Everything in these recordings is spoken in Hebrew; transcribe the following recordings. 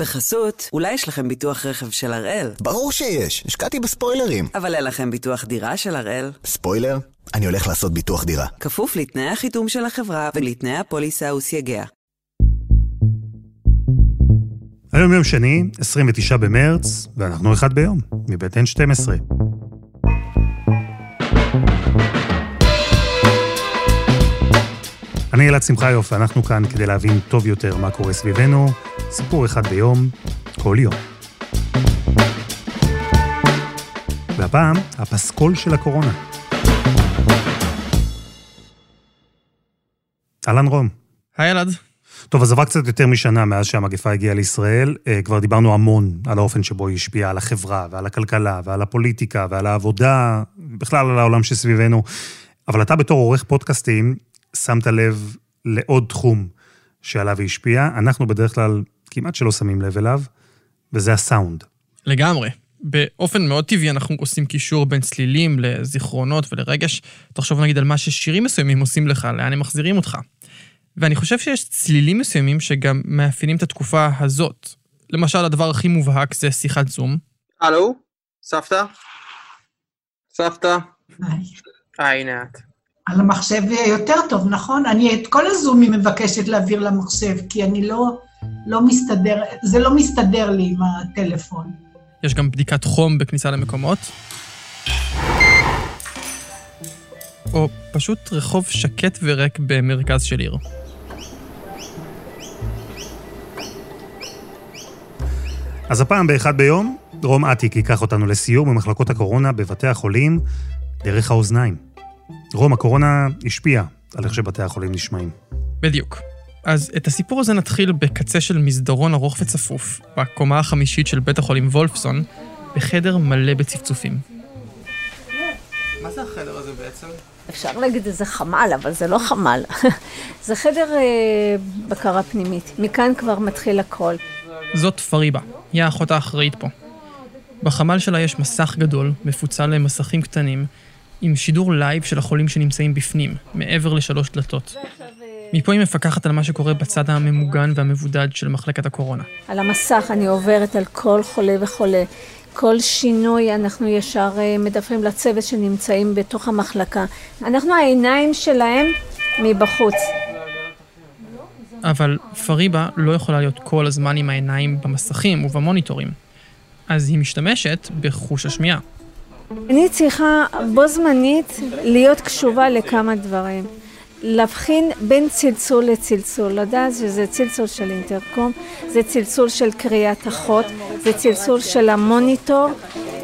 בחסות, אולי יש לכם ביטוח רכב של הראל, ברור שיש, השקעתי בספוילרים. אבל אין לכם ביטוח דירה של הראל. ספוילר? אני הולך לעשות ביטוח דירה. כפוף לתנאי החיתום של החברה ולתנאי הפוליסה וסייגיה. היום יום שני, 29 במרץ, ואנחנו אחד ביום, מבית N12. אני אלעד שמחיוף, ואנחנו כאן כדי להבין טוב יותר מה קורה סביבנו. סיפור אחד ביום, כל יום. והפעם, הפסקול של הקורונה. אהלן רום. היי אלעד. טוב, אז עבר קצת יותר משנה מאז שהמגפה הגיעה לישראל. אה, כבר דיברנו המון על האופן שבו היא השפיעה על החברה ועל הכלכלה ועל הפוליטיקה ועל העבודה, בכלל על העולם שסביבנו. אבל אתה בתור עורך פודקאסטים, שמת לב לעוד תחום שעליו היא השפיעה. אנחנו בדרך כלל כמעט שלא שמים לב אליו, וזה הסאונד. לגמרי. באופן מאוד טבעי אנחנו עושים קישור בין צלילים לזיכרונות ולרגש. תחשוב נגיד על מה ששירים מסוימים עושים לך, לאן הם מחזירים אותך. ואני חושב שיש צלילים מסוימים שגם מאפיינים את התקופה הזאת. למשל, הדבר הכי מובהק זה שיחת זום. הלו? סבתא? סבתא? היי. אה, הנה את. על המחשב יותר טוב, נכון? אני את כל הזומים מבקשת להעביר למחשב, כי אני לא, לא מסתדר, זה לא מסתדר לי עם הטלפון. יש גם בדיקת חום בכניסה למקומות. או פשוט רחוב שקט וריק במרכז של עיר. אז הפעם באחד ביום, רום אטיק ייקח אותנו לסיור במחלקות הקורונה בבתי החולים דרך האוזניים. רום, הקורונה השפיעה על איך שבתי החולים נשמעים. בדיוק. אז את הסיפור הזה נתחיל בקצה של מסדרון ארוך וצפוף, בקומה החמישית של בית החולים וולפסון, בחדר מלא בצפצופים. מה זה החדר הזה בעצם? אפשר להגיד איזה חמ"ל, אבל זה לא חמ"ל. זה חדר אה, בקרה פנימית. מכאן כבר מתחיל הכל. זאת פריבה, היא האחות האחראית פה. בחמ"ל שלה יש מסך גדול, מפוצל למסכים קטנים, עם שידור live של החולים שנמצאים בפנים, מעבר לשלוש דלתות. מפה היא מפקחת על מה שקורה בצד הממוגן והמבודד של מחלקת הקורונה. על המסך אני עוברת על כל חולה וחולה. כל שינוי אנחנו ישר אה, מדווחים לצוות שנמצאים בתוך המחלקה. אנחנו העיניים שלהם מבחוץ. אבל פריבה לא יכולה להיות כל הזמן עם העיניים במסכים ובמוניטורים. אז היא משתמשת בחוש השמיעה. אני צריכה בו זמנית להיות קשובה לכמה דברים. להבחין בין צלצול לצלצול, לדעת שזה צלצול של אינטרקום, זה צלצול של קריאת אחות, זה צלצול של המוניטור.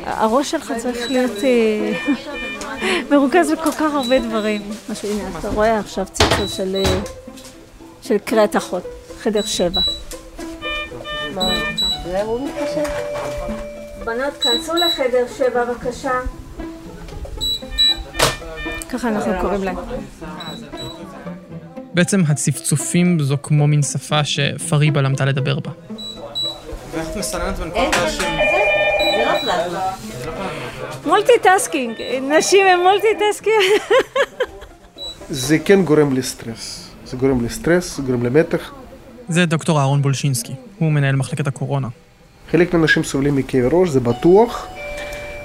הראש שלך צריך להיות אה, מרוכז בכל כך הרבה דברים. משהו, הנה, אתה רואה עכשיו צלצול של, אה, של קריאת אחות, חדר שבע. בנות, כנסו לחדר שבע בבקשה. ככה אנחנו קוראים להם. בעצם הצפצופים זו כמו מין שפה שפריבה למדה לדבר בה. הרעשים? multitasking, נשים הם multitasking. זה כן גורם לסטרס. זה גורם לסטרס, זה גורם למתח. זה דוקטור אהרון בולשינסקי, הוא מנהל מחלקת הקורונה. חלק מהאנשים סובלים מכאבי ראש, זה בטוח,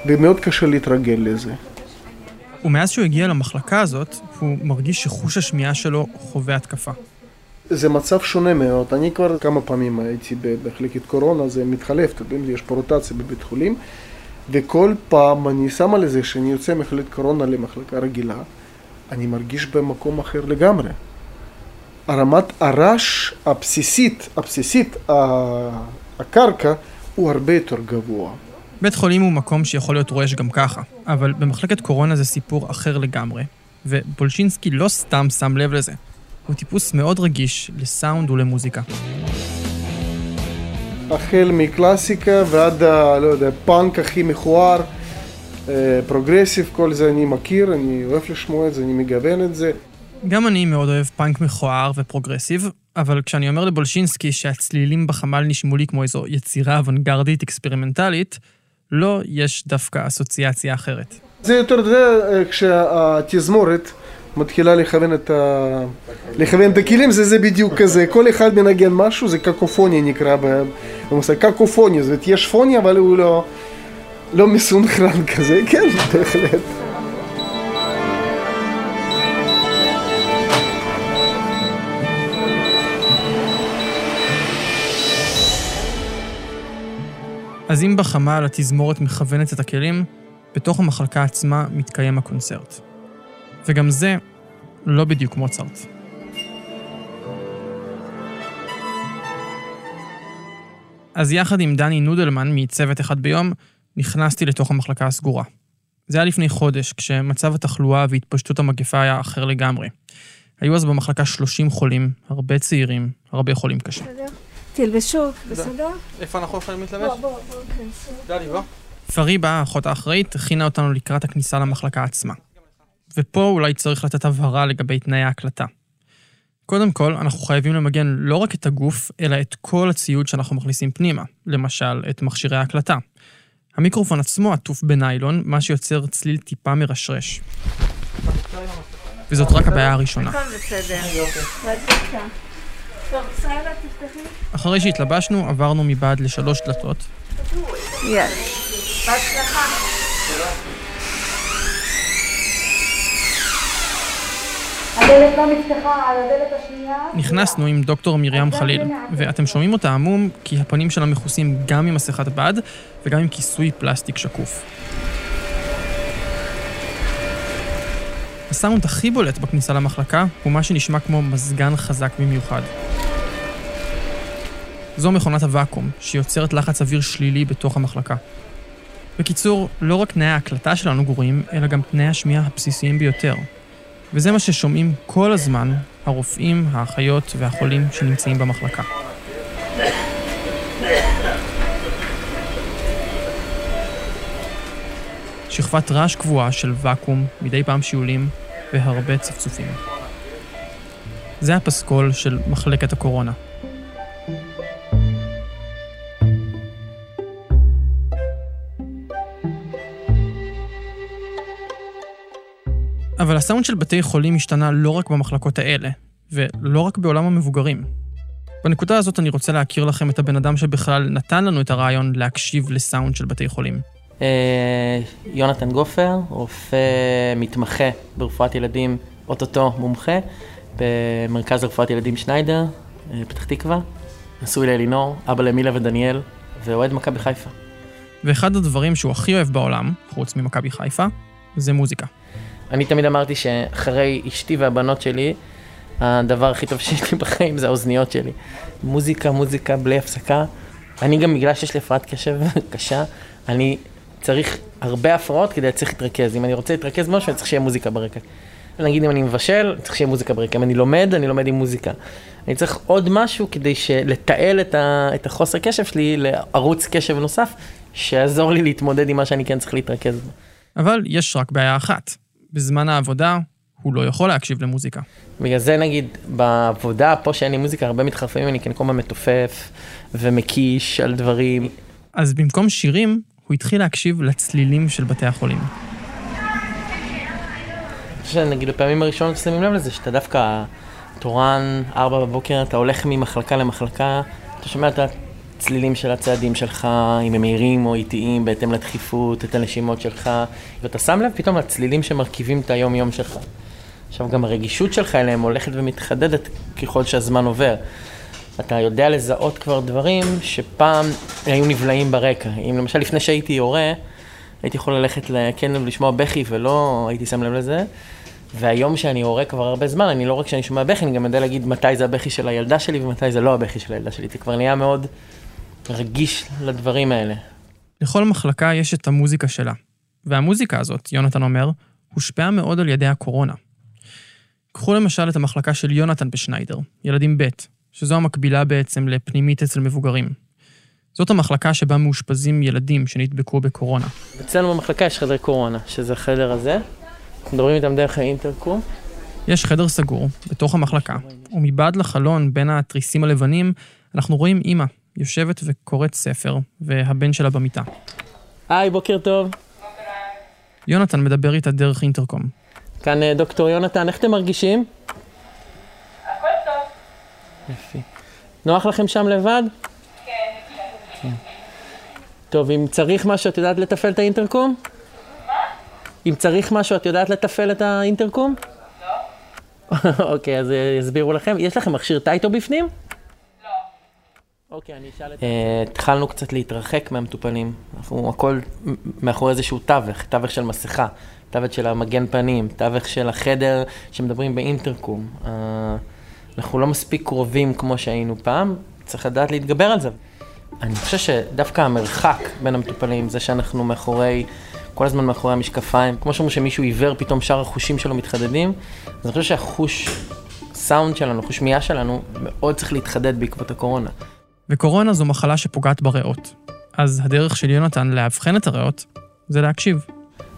ומאוד קשה להתרגל לזה. ומאז שהוא הגיע למחלקה הזאת, הוא מרגיש שחוש השמיעה שלו חווה התקפה. זה מצב שונה מאוד. אני כבר כמה פעמים הייתי במחלקת קורונה, זה מתחלף, אתם יודעים, יש פה רוטציה בבית חולים, וכל פעם אני שם על זה שאני יוצא ממחלקת קורונה למחלקה רגילה, אני מרגיש במקום אחר לגמרי. הרמת הרעש הבסיסית, הבסיסית, הקרקע, הוא הרבה יותר גבוה. בית חולים הוא מקום שיכול להיות רועש גם ככה, אבל במחלקת קורונה זה סיפור אחר לגמרי, ובולשינסקי לא סתם שם לב לזה. הוא טיפוס מאוד רגיש לסאונד ולמוזיקה. החל מקלאסיקה ועד, ה, לא יודע, פאנק הכי מכוער, אה, פרוגרסיב, כל זה אני מכיר, אני אוהב לשמוע את זה, אני מגוון את זה. גם אני מאוד אוהב פאנק מכוער ופרוגרסיב, אבל כשאני אומר לבולשינסקי שהצלילים בחמ"ל נשמעו לי כמו איזו יצירה אוונגרדית אקספרימנטלית, לא יש דווקא אסוציאציה אחרת. זה יותר, אתה יודע, כשהתזמורת מתחילה לכוון את, ה... לכוון את הכלים, זה, זה בדיוק כזה. כל אחד מנגן משהו, זה קקופוניה נקרא עושה קקופוניה, זאת אומרת, יש פוניה, אבל הוא לא, לא מסונכרן כזה, כן, בהחלט. אז אם בחמ"ל התזמורת מכוונת את הכלים, בתוך המחלקה עצמה מתקיים הקונצרט. וגם זה לא בדיוק מוצרט. אז יחד עם דני נודלמן מצוות אחד ביום, נכנסתי לתוך המחלקה הסגורה. זה היה לפני חודש, כשמצב התחלואה והתפשטות המגפה היה אחר לגמרי. היו אז במחלקה 30 חולים, הרבה צעירים, הרבה חולים קשה. תלבשו, בסדר? איפה אנחנו יכולים להתלבש? בוא, בוא, בוא, כנסו. דני, בוא. פריבה, האחות האחראית, הכינה אותנו לקראת הכניסה למחלקה עצמה. ופה אולי צריך לתת הבהרה לגבי תנאי ההקלטה. קודם כל, אנחנו חייבים למגן לא רק את הגוף, אלא את כל הציוד שאנחנו מכניסים פנימה, למשל, את מכשירי ההקלטה. המיקרופון עצמו עטוף בניילון, מה שיוצר צליל טיפה מרשרש. וזאת רק הבעיה הראשונה. הכל בסדר. אחרי שהתלבשנו, עברנו מבעד לשלוש דלתות, לא. נכנסנו עם דוקטור מרים חליל, ואתם שומעים אותה עמום כי הפנים שלה מכוסים גם עם מסכת בד וגם עם כיסוי פלסטיק שקוף. הסאונד הכי בולט בכניסה למחלקה הוא מה שנשמע כמו מזגן חזק במיוחד. זו מכונת הוואקום, שיוצרת לחץ אוויר שלילי בתוך המחלקה. בקיצור, לא רק תנאי ההקלטה שלנו גרועים, אלא גם תנאי השמיעה הבסיסיים ביותר. וזה מה ששומעים כל הזמן הרופאים, האחיות והחולים שנמצאים במחלקה. שכבת רעש קבועה של ואקום, מדי פעם שיעולים והרבה צפצופים. זה הפסקול של מחלקת הקורונה. אבל הסאונד של בתי חולים השתנה לא רק במחלקות האלה, ולא רק בעולם המבוגרים. בנקודה הזאת אני רוצה להכיר לכם את הבן אדם שבכלל נתן לנו את הרעיון להקשיב לסאונד של בתי חולים. אה, יונתן גופר, רופא מתמחה ברפואת ילדים, אוטוטו מומחה, במרכז רפואת ילדים שניידר, אה, פתח תקווה, נשוי לאלינור, אבא למילה ודניאל, ואוהד מכבי חיפה. ואחד הדברים שהוא הכי אוהב בעולם, חוץ ממכבי חיפה, זה מוזיקה. אני תמיד אמרתי שאחרי אשתי והבנות שלי, הדבר הכי טוב שיש לי בחיים זה האוזניות שלי. מוזיקה, מוזיקה, בלי הפסקה. אני גם, בגלל שיש לי הפרעת קשב קשה, אני צריך הרבה הפרעות כדי להצליח להתרכז. אם אני רוצה להתרכז במשהו, אני צריך שיהיה מוזיקה ברקע. נגיד אם אני מבשל, צריך שיהיה מוזיקה ברקע. אם אני לומד, אני לומד עם מוזיקה. אני צריך עוד משהו כדי לתעל את, ה, את החוסר קשב שלי לערוץ קשב נוסף, שיעזור לי להתמודד עם מה שאני כן צריך להתרכז בו. אבל יש רק בעיה אחת. בזמן העבודה, הוא לא יכול להקשיב למוזיקה. בגלל זה נגיד, בעבודה, פה שאין לי מוזיקה, הרבה מתחרפים ממני, כי אני כל הזמן מתופף ומקיש על דברים. אז במקום שירים, הוא התחיל להקשיב לצלילים של בתי החולים. שנגיד בפעמים הראשונות שמים לב לזה, שאתה דווקא תורן, ארבע בבוקר, אתה הולך ממחלקה למחלקה, אתה שומע את הצלילים של הצעדים שלך, אם הם מהירים או איטיים, בהתאם לדחיפות, את הנשימות שלך, ואתה שם לב פתאום לצלילים שמרכיבים את היום-יום שלך. עכשיו, גם הרגישות שלך אליהם הולכת ומתחדדת ככל שהזמן עובר. אתה יודע לזהות כבר דברים שפעם היו נבלעים ברקע. אם למשל לפני שהייתי הורה, הייתי יכול ללכת כן לשמוע בכי ולא הייתי שם לב לזה. והיום שאני הורה כבר הרבה זמן, אני לא רק שאני שומע בכי, אני גם יודע להגיד מתי זה הבכי של הילדה שלי ומתי זה לא הבכי של הילדה שלי. זה כבר נהיה מאוד רגיש לדברים האלה. לכל מחלקה יש את המוזיקה שלה. והמוזיקה הזאת, יונתן אומר, הושפעה מאוד על ידי הקורונה. קחו למשל את המחלקה של יונתן בשניידר, ילדים ב', שזו המקבילה בעצם לפנימית אצל מבוגרים. זאת המחלקה שבה מאושפזים ילדים שנדבקו בקורונה. אצלנו במחלקה יש חדר קורונה, שזה החדר הזה. אנחנו מדברים איתם דרך האינטרקום. יש חדר סגור, בתוך המחלקה, ומבעד לחלון בין התריסים הלבנים, אנחנו רואים אימא, יושבת וקוראת ספר, והבן שלה במיטה. היי, בוקר טוב. יונתן מדבר איתה דרך אינטרקום. כאן אה, דוקטור יונתן, איך אתם מרגישים? יפי. נוח לכם שם לבד? כן. כן. טוב, אם צריך משהו, את יודעת לתפעל את האינטרקום? אם צריך משהו, את יודעת לתפעל את האינטרקום? לא. אוקיי, אז יסבירו לכם. יש לכם מכשיר טייטו בפנים? לא. אוקיי, אני אשאל את... אה, התחלנו קצת להתרחק מהמטופלים. אנחנו הכל מאחורי איזשהו תווך, תווך של מסכה, תווך של המגן פנים, תווך של החדר שמדברים באינטרקום. אנחנו לא מספיק קרובים כמו שהיינו פעם, צריך לדעת להתגבר על זה. אני חושב שדווקא המרחק בין המטופלים, זה שאנחנו מאחורי, כל הזמן מאחורי המשקפיים, כמו שאומרים שמישהו עיוור, פתאום שאר החושים שלו מתחדדים, אז אני חושב שהחוש סאונד שלנו, חוש שמיעה שלנו, מאוד צריך להתחדד בעקבות הקורונה. וקורונה זו מחלה שפוגעת בריאות. אז הדרך של יונתן לאבחן את הריאות זה להקשיב.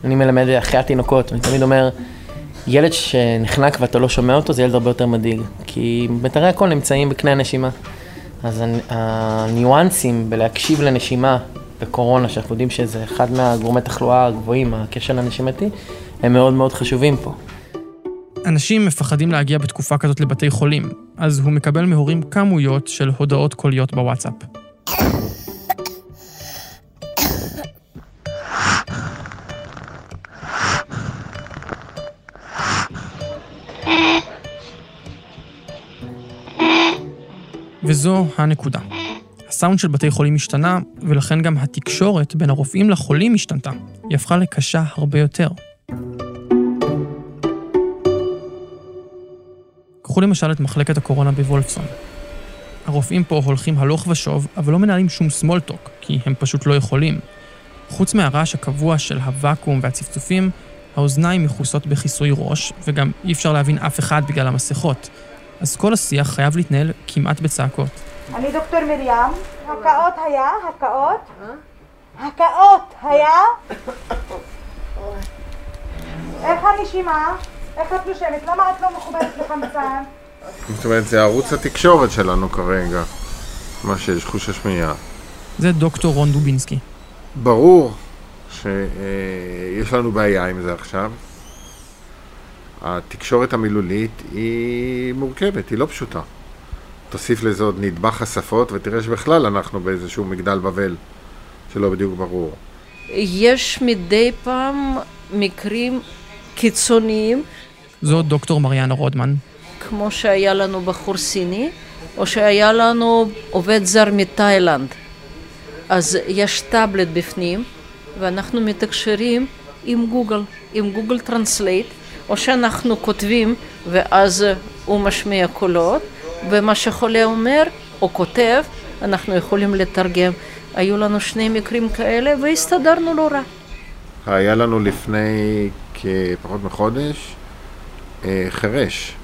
אני מלמד אחרי התינוקות, אני תמיד אומר, ילד שנחנק ואתה לא שומע אותו, זה ילד הרבה יותר מדאיג. כי מיתרי הקול נמצאים בקנה הנשימה. אז הניואנסים בלהקשיב לנשימה בקורונה, שאנחנו יודעים שזה אחד מהגורמי תחלואה הגבוהים, הקשר הנשימתי, הם מאוד מאוד חשובים פה. אנשים מפחדים להגיע בתקופה כזאת לבתי חולים, אז הוא מקבל מהורים כמויות של הודעות קוליות בוואטסאפ. וזו הנקודה. הסאונד של בתי חולים השתנה, ולכן גם התקשורת בין הרופאים לחולים השתנתה. היא הפכה לקשה הרבה יותר. קחו למשל את מחלקת הקורונה בוולפסון. הרופאים פה הולכים הלוך ושוב, אבל לא מנהלים שום small talk, כי הם פשוט לא יכולים. חוץ מהרעש הקבוע של הוואקום והצפצופים, האוזניים מכוסות בכיסוי ראש, וגם אי אפשר להבין אף אחד בגלל המסכות. אז כל השיח חייב להתנהל כמעט בצעקות. אני דוקטור מרים, הקאות היה, הקאות? הקאות היה? איך הנשימה? איך את נושמת? למה את לא מחוברת לחמצן? זאת אומרת, זה ערוץ התקשורת שלנו כרגע, מה שיש, חוש השמיעה. זה דוקטור רון דובינסקי. ברור שיש לנו בעיה עם זה עכשיו. התקשורת המילולית היא מורכבת, היא לא פשוטה. תוסיף לזה עוד נדבך השפות, ותראה שבכלל אנחנו באיזשהו מגדל בבל שלא בדיוק ברור. יש מדי פעם מקרים קיצוניים. זו דוקטור מריאנה רודמן. כמו שהיה לנו בחור סיני, או שהיה לנו עובד זר מתאילנד. אז יש טאבלט בפנים, ואנחנו מתקשרים עם גוגל, עם Google Translate, או שאנחנו כותבים ואז הוא משמיע קולות, ומה שחולה אומר או כותב, אנחנו יכולים לתרגם. היו לנו שני מקרים כאלה והסתדרנו לא רע. היה לנו לפני כפחות מחודש אה, חירש,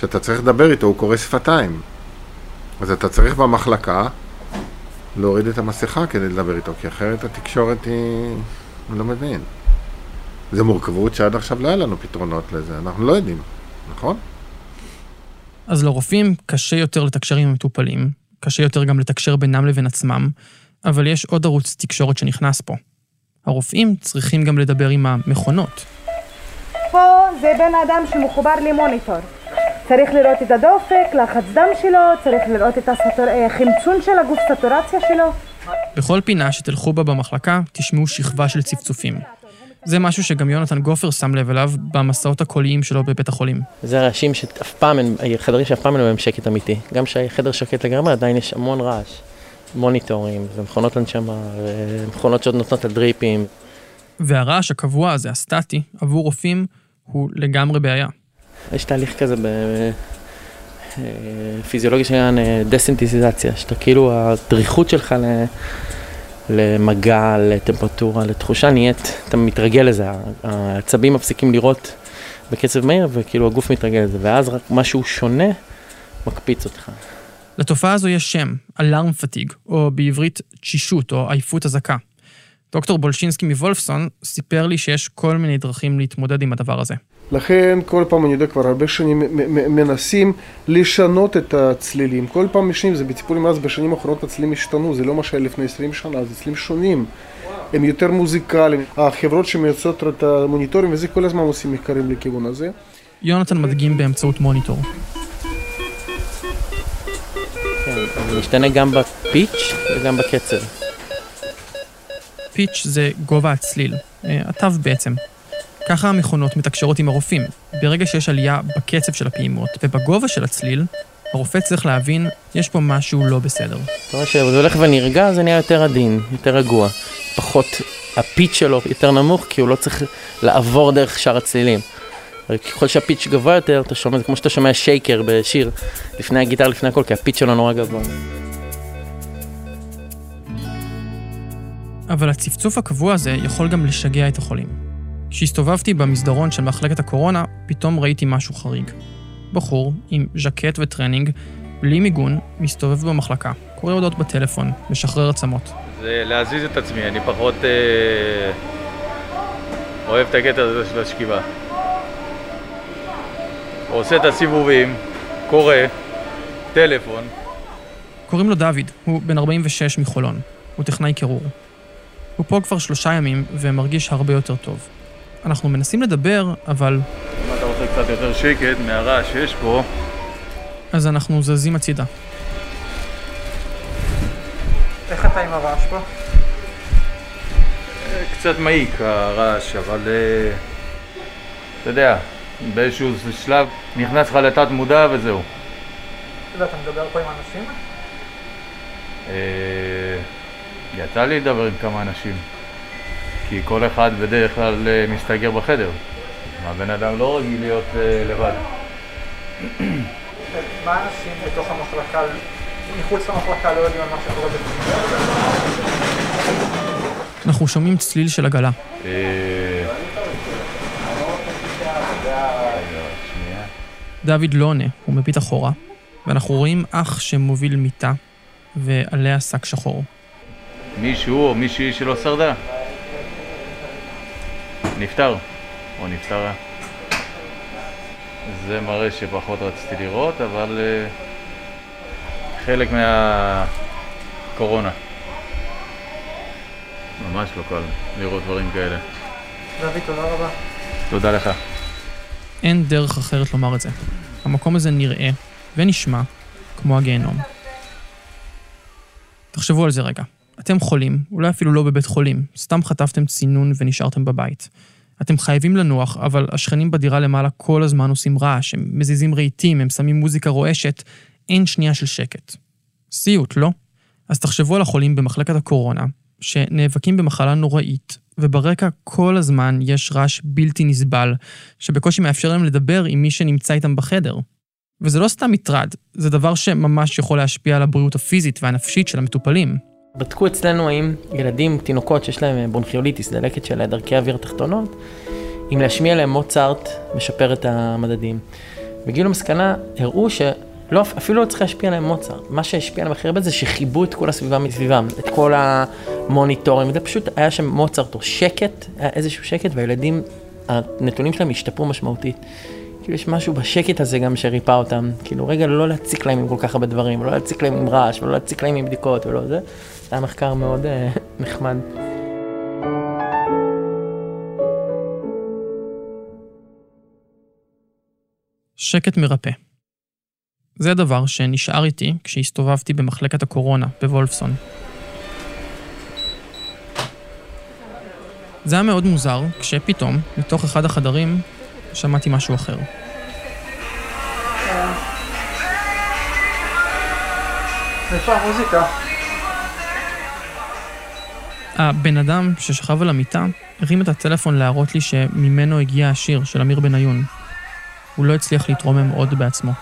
שאתה צריך לדבר איתו, הוא קורא שפתיים. אז אתה צריך במחלקה להוריד את המסכה כדי לדבר איתו, כי אחרת התקשורת היא... אני לא מבין. זו מורכבות שעד עכשיו לא היה לנו פתרונות לזה, אנחנו לא יודעים, נכון? אז לרופאים קשה יותר לתקשר עם המטופלים, קשה יותר גם לתקשר בינם לבין עצמם, אבל יש עוד ערוץ תקשורת שנכנס פה. הרופאים צריכים גם לדבר עם המכונות. פה זה בן אדם שמחובר למוניטור. צריך לראות את הדופק, לחץ דם שלו, צריך לראות את החמצון אה, של הגוף, סטורציה שלו. בכל פינה שתלכו בה במחלקה, תשמעו שכבה של צפצופים. זה משהו שגם יונתן גופר שם לב אליו במסעות הקוליים שלו בבית החולים. זה רעשים שאף פעם אין, חדרים שאף פעם אין בהם שקט אמיתי. גם כשהחדר שקט לגמרי, עדיין יש המון רעש. מוניטורים, ומכונות הנשמה, ומכונות שעוד נותנות הדריפים. והרעש הקבוע הזה, הסטטי, עבור רופאים, הוא לגמרי בעיה. יש תהליך כזה בפיזיולוגיה של דסינטיזציה, שאתה כאילו, הדריכות שלך ל... למגע, לטמפרטורה, לתחושה נהיית, אתה מתרגל לזה, העצבים מפסיקים לראות בקצב מהיר וכאילו הגוף מתרגל לזה, ואז רק משהו שונה מקפיץ אותך. לתופעה הזו יש שם, אלארם פתיג, או בעברית תשישות או עייפות אזעקה. דוקטור בולשינסקי מוולפסון סיפר לי שיש כל מיני דרכים להתמודד עם הדבר הזה. לכן כל פעם, אני יודע, כבר הרבה שנים מנסים לשנות את הצלילים. כל פעם משנים, זה בטיפול נמרץ, בשנים האחרונות הצלילים השתנו, זה לא מה שהיה לפני 20 שנה, זה צלילים שונים. הם יותר מוזיקליים. החברות שמייצרות את המוניטורים וזה, כל הזמן עושים מחקרים לכיוון הזה. יונתן מדגים באמצעות מוניטור. כן, אני משתנה גם בפיץ' וגם בקצב. פיץ' זה גובה הצליל, אה, התו בעצם. ככה המכונות מתקשרות עם הרופאים. ברגע שיש עלייה בקצב של הפעימות ובגובה של הצליל, הרופא צריך להבין, יש פה משהו לא בסדר. זאת אומרת שזה הולך ונרגע, זה נהיה יותר עדין, יותר רגוע. פחות, הפיץ' שלו יותר נמוך, כי הוא לא צריך לעבור דרך שאר הצלילים. ככל שהפיץ' גבוה יותר, אתה שומע, זה כמו שאתה שומע שייקר בשיר, לפני הגיטר, לפני הכל, כי הפיץ' שלו נורא גבוה. אבל הצפצוף הקבוע הזה יכול גם לשגע את החולים. כשהסתובבתי במסדרון של מחלקת הקורונה, פתאום ראיתי משהו חריג. בחור עם ז'קט וטרנינג, בלי מיגון, מסתובב במחלקה, קורא הודעות בטלפון, משחרר עצמות. זה להזיז את עצמי, אני פחות אה, אוהב את הקטע הזה של השכיבה. עושה את הסיבובים, קורא, טלפון. קוראים לו דוד, הוא בן 46 מחולון. הוא טכנאי קירור. הוא פה כבר שלושה ימים ומרגיש הרבה יותר טוב. אנחנו מנסים לדבר, אבל... אם אתה רוצה קצת יותר שקט מהרעש שיש פה... אז אנחנו זזים הצידה. איך אתה עם הרעש פה? קצת מעיק הרעש, אבל... אה, אתה יודע, באיזשהו שלב נכנס לך לתת מודע וזהו. אתה יודע, אתה מדבר פה עם אנשים? אה, יצא לי לדבר עם כמה אנשים, כי כל אחד בדרך כלל אה, מסתגר בחדר. הבן אדם לא רגיל להיות אה, לבד. מה אנשים בתוך המחלקה, מחוץ למחלקה לא יודעים על מה שקורה בפנים? אנחנו שומעים צליל של עגלה. אה, דוד לא עונה, הוא מביט אחורה, ואנחנו רואים אח שמוביל מיטה, ועליה שק שחור. מישהו או מישהי שלא שרדה. נפטר, או נפטרה. זה מראה שפחות רציתי לראות, אבל uh, חלק מהקורונה. ממש לא קל לראות דברים כאלה. דוד, תודה רבה. תודה לך. אין דרך אחרת לומר את זה. המקום הזה נראה ונשמע כמו הגיהנום. תחשבו על זה רגע. אתם חולים, אולי אפילו לא בבית חולים, סתם חטפתם צינון ונשארתם בבית. אתם חייבים לנוח, אבל השכנים בדירה למעלה כל הזמן עושים רעש, הם מזיזים רהיטים, הם שמים מוזיקה רועשת, אין שנייה של שקט. סיוט, לא? אז תחשבו על החולים במחלקת הקורונה, שנאבקים במחלה נוראית, וברקע כל הזמן יש רעש בלתי נסבל, שבקושי מאפשר להם לדבר עם מי שנמצא איתם בחדר. וזה לא סתם מטרד, זה דבר שממש יכול להשפיע על הבריאות הפיזית והנפשית של המטופלים. בדקו אצלנו האם ילדים, תינוקות שיש להם בונכיוליטיס, דלקת של דרכי אוויר תחתונות, אם להשמיע להם מוצרט משפר את המדדים. בגיל למסקנה הראו שלא, אפילו לא צריך להשפיע עליהם מוצרט. מה שהשפיע עליהם הכי הרבה זה שחיבו את כל הסביבה מסביבם, את כל המוניטורים, זה פשוט היה שם מוצרט או שקט, היה איזשהו שקט, והילדים, הנתונים שלהם השתפרו משמעותית. כאילו יש משהו בשקט הזה גם שריפא אותם, כאילו רגע לא להציק להם עם כל כך הרבה דברים, לא להציק להם עם רעש, ולא להציק להם עם בדיקות ולא זה. זה היה מחקר מאוד uh, נחמד. שקט מרפא. זה הדבר שנשאר איתי כשהסתובבתי במחלקת הקורונה בוולפסון. זה היה מאוד מוזר, כשפתאום, מתוך אחד החדרים, שמעתי משהו אחר. הבן אדם ששכב על המיטה הרים את הטלפון להראות לי שממנו הגיע השיר של אמיר בניון. הוא לא הצליח להתרומם עוד בעצמו.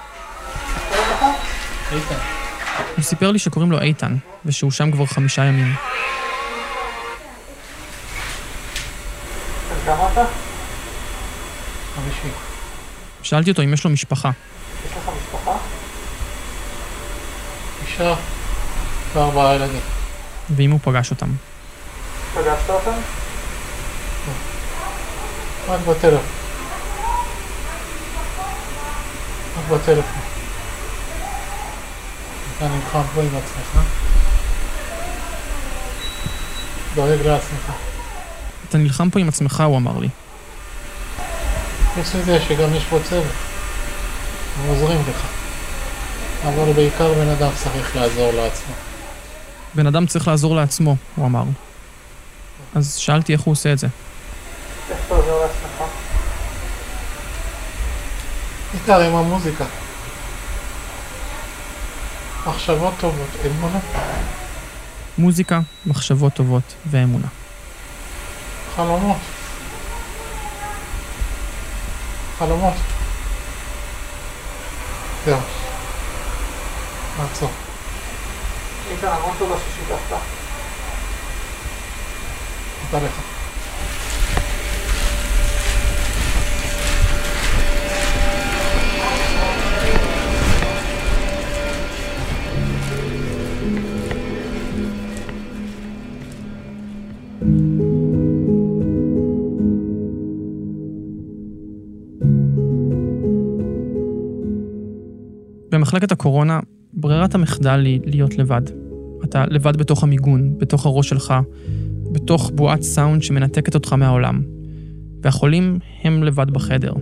הוא סיפר לי שקוראים לו איתן, ושהוא שם כבר חמישה ימים. כמה אתה? שאלתי אותו אם יש לו משפחה. יש לך משפחה? אישה וארבעה ילדים. ואם הוא פגש אותם. פגשת אותם? רק בטלפון. רק בטלפון. אתה נלחם פה עם עצמך. דואג לעצמך. אתה נלחם פה עם עצמך, הוא אמר לי. חוץ מזה שגם יש פה צוות. הם עוזרים לך. אבל בעיקר בן אדם צריך לעזור לעצמו. בן אדם צריך לעזור לעצמו, הוא אמר. אז שאלתי איך הוא עושה את זה. איך אתה עוזר לעצמך? בעיקר עם המוזיקה. מחשבות טובות, אמונה. מוזיקה, מחשבות טובות ואמונה. חלומות. חלומות. זהו. לעצור. איתן, המון תודה ששיתפת. תודה לך. במחלקת הקורונה, ברירת המחדל היא להיות לבד. אתה לבד בתוך המיגון, בתוך הראש שלך, בתוך בועת סאונד שמנתקת אותך מהעולם. והחולים הם לבד בחדר.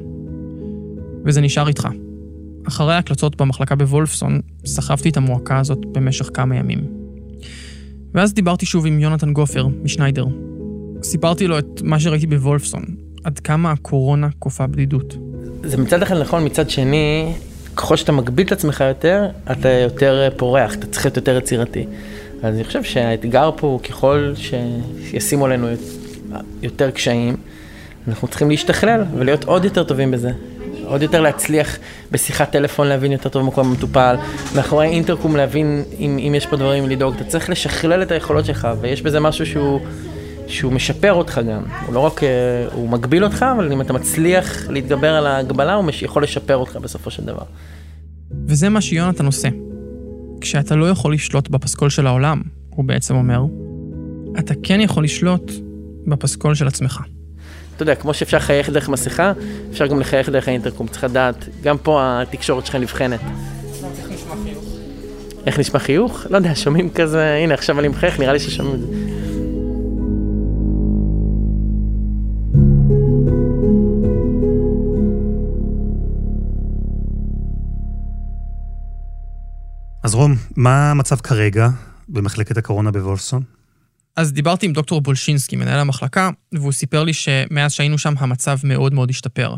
וזה נשאר איתך. אחרי ההקלטות במחלקה בוולפסון, סחבתי את המועקה הזאת במשך כמה ימים. ואז דיברתי שוב עם יונתן גופר, משניידר. סיפרתי לו את מה שראיתי בוולפסון, עד כמה הקורונה כופה בדידות. זה מצד אחד נכון, מצד שני, ככל שאתה מגביל את עצמך יותר, אתה יותר פורח, אתה צריך להיות יותר יצירתי. אז אני חושב שהאתגר פה הוא ככל שישימו עלינו יותר קשיים, אנחנו צריכים להשתכלל ולהיות עוד יותר טובים בזה. עוד יותר להצליח בשיחת טלפון להבין יותר טוב מקום המטופל, מאחורי אינטרקום להבין אם, אם יש פה דברים לדאוג. אתה צריך לשכלל את היכולות שלך, ויש בזה משהו שהוא, שהוא משפר אותך גם. הוא לא רק, הוא מגביל אותך, אבל אם אתה מצליח להתגבר על ההגבלה, הוא יכול לשפר אותך בסופו של דבר. וזה מה שיונתן עושה. כשאתה לא יכול לשלוט בפסקול של העולם, הוא בעצם אומר, אתה כן יכול לשלוט בפסקול של עצמך. אתה יודע, כמו שאפשר לחייך דרך מסכה, אפשר גם לחייך דרך האינטרקום. צריך לדעת, גם פה התקשורת שלך נבחנת. איך נשמע חיוך? איך נשמע חיוך? לא יודע, שומעים כזה, הנה עכשיו אני מחייך, נראה לי ששומעים את זה. אז רום, מה המצב כרגע במחלקת הקורונה בוולפסון? אז דיברתי עם דוקטור בולשינסקי, מנהל המחלקה, והוא סיפר לי שמאז שהיינו שם המצב מאוד מאוד השתפר.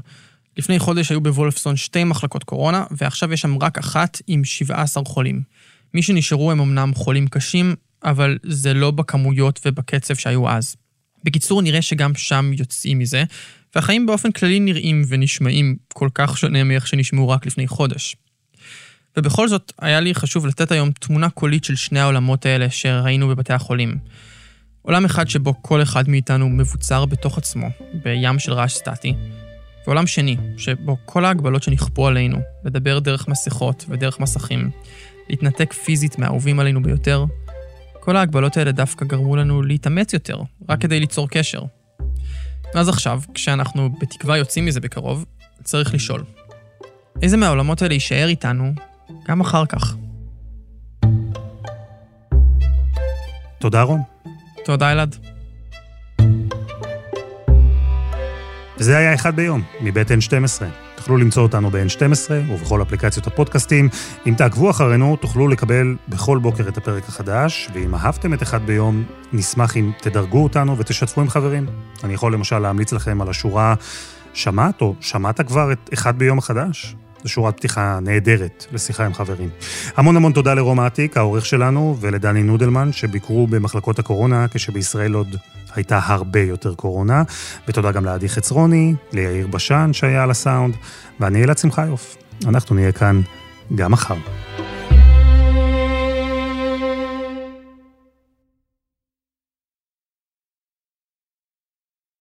לפני חודש היו בוולפסון שתי מחלקות קורונה, ועכשיו יש שם רק אחת עם 17 חולים. מי שנשארו הם אמנם חולים קשים, אבל זה לא בכמויות ובקצב שהיו אז. בקיצור, נראה שגם שם יוצאים מזה, והחיים באופן כללי נראים ונשמעים כל כך שונה מאיך שנשמעו רק לפני חודש. ובכל זאת, היה לי חשוב לתת היום תמונה קולית של שני העולמות האלה שראינו בבתי החולים. עולם אחד שבו כל אחד מאיתנו מבוצר בתוך עצמו, בים של רעש סטטי, ועולם שני, שבו כל ההגבלות שנכפו עלינו, לדבר דרך מסכות ודרך מסכים, להתנתק פיזית מהאהובים עלינו ביותר, כל ההגבלות האלה דווקא גרמו לנו להתאמץ יותר, רק כדי ליצור קשר. אז עכשיו, כשאנחנו בתקווה יוצאים מזה בקרוב, צריך לשאול, איזה מהעולמות האלה יישאר איתנו גם אחר כך? תודה, רום. תודה, אלעד. וזה היה אחד ביום, מבית N12. תוכלו למצוא אותנו ב-N12 ובכל אפליקציות הפודקאסטים. אם תעקבו אחרינו, תוכלו לקבל בכל בוקר את הפרק החדש, ואם אהבתם את אחד ביום, נשמח אם תדרגו אותנו ותשתפו עם חברים. אני יכול למשל להמליץ לכם על השורה שמעת או שמעת כבר את אחד ביום החדש? זו שורת פתיחה נהדרת לשיחה עם חברים. המון המון תודה לרום עתיק, העורך שלנו, ולדני נודלמן, שביקרו במחלקות הקורונה, כשבישראל עוד הייתה הרבה יותר קורונה. ותודה גם לעדי חצרוני, ליאיר בשן שהיה על הסאונד, ואני אלעד שמחיוף. אנחנו נהיה כאן גם מחר.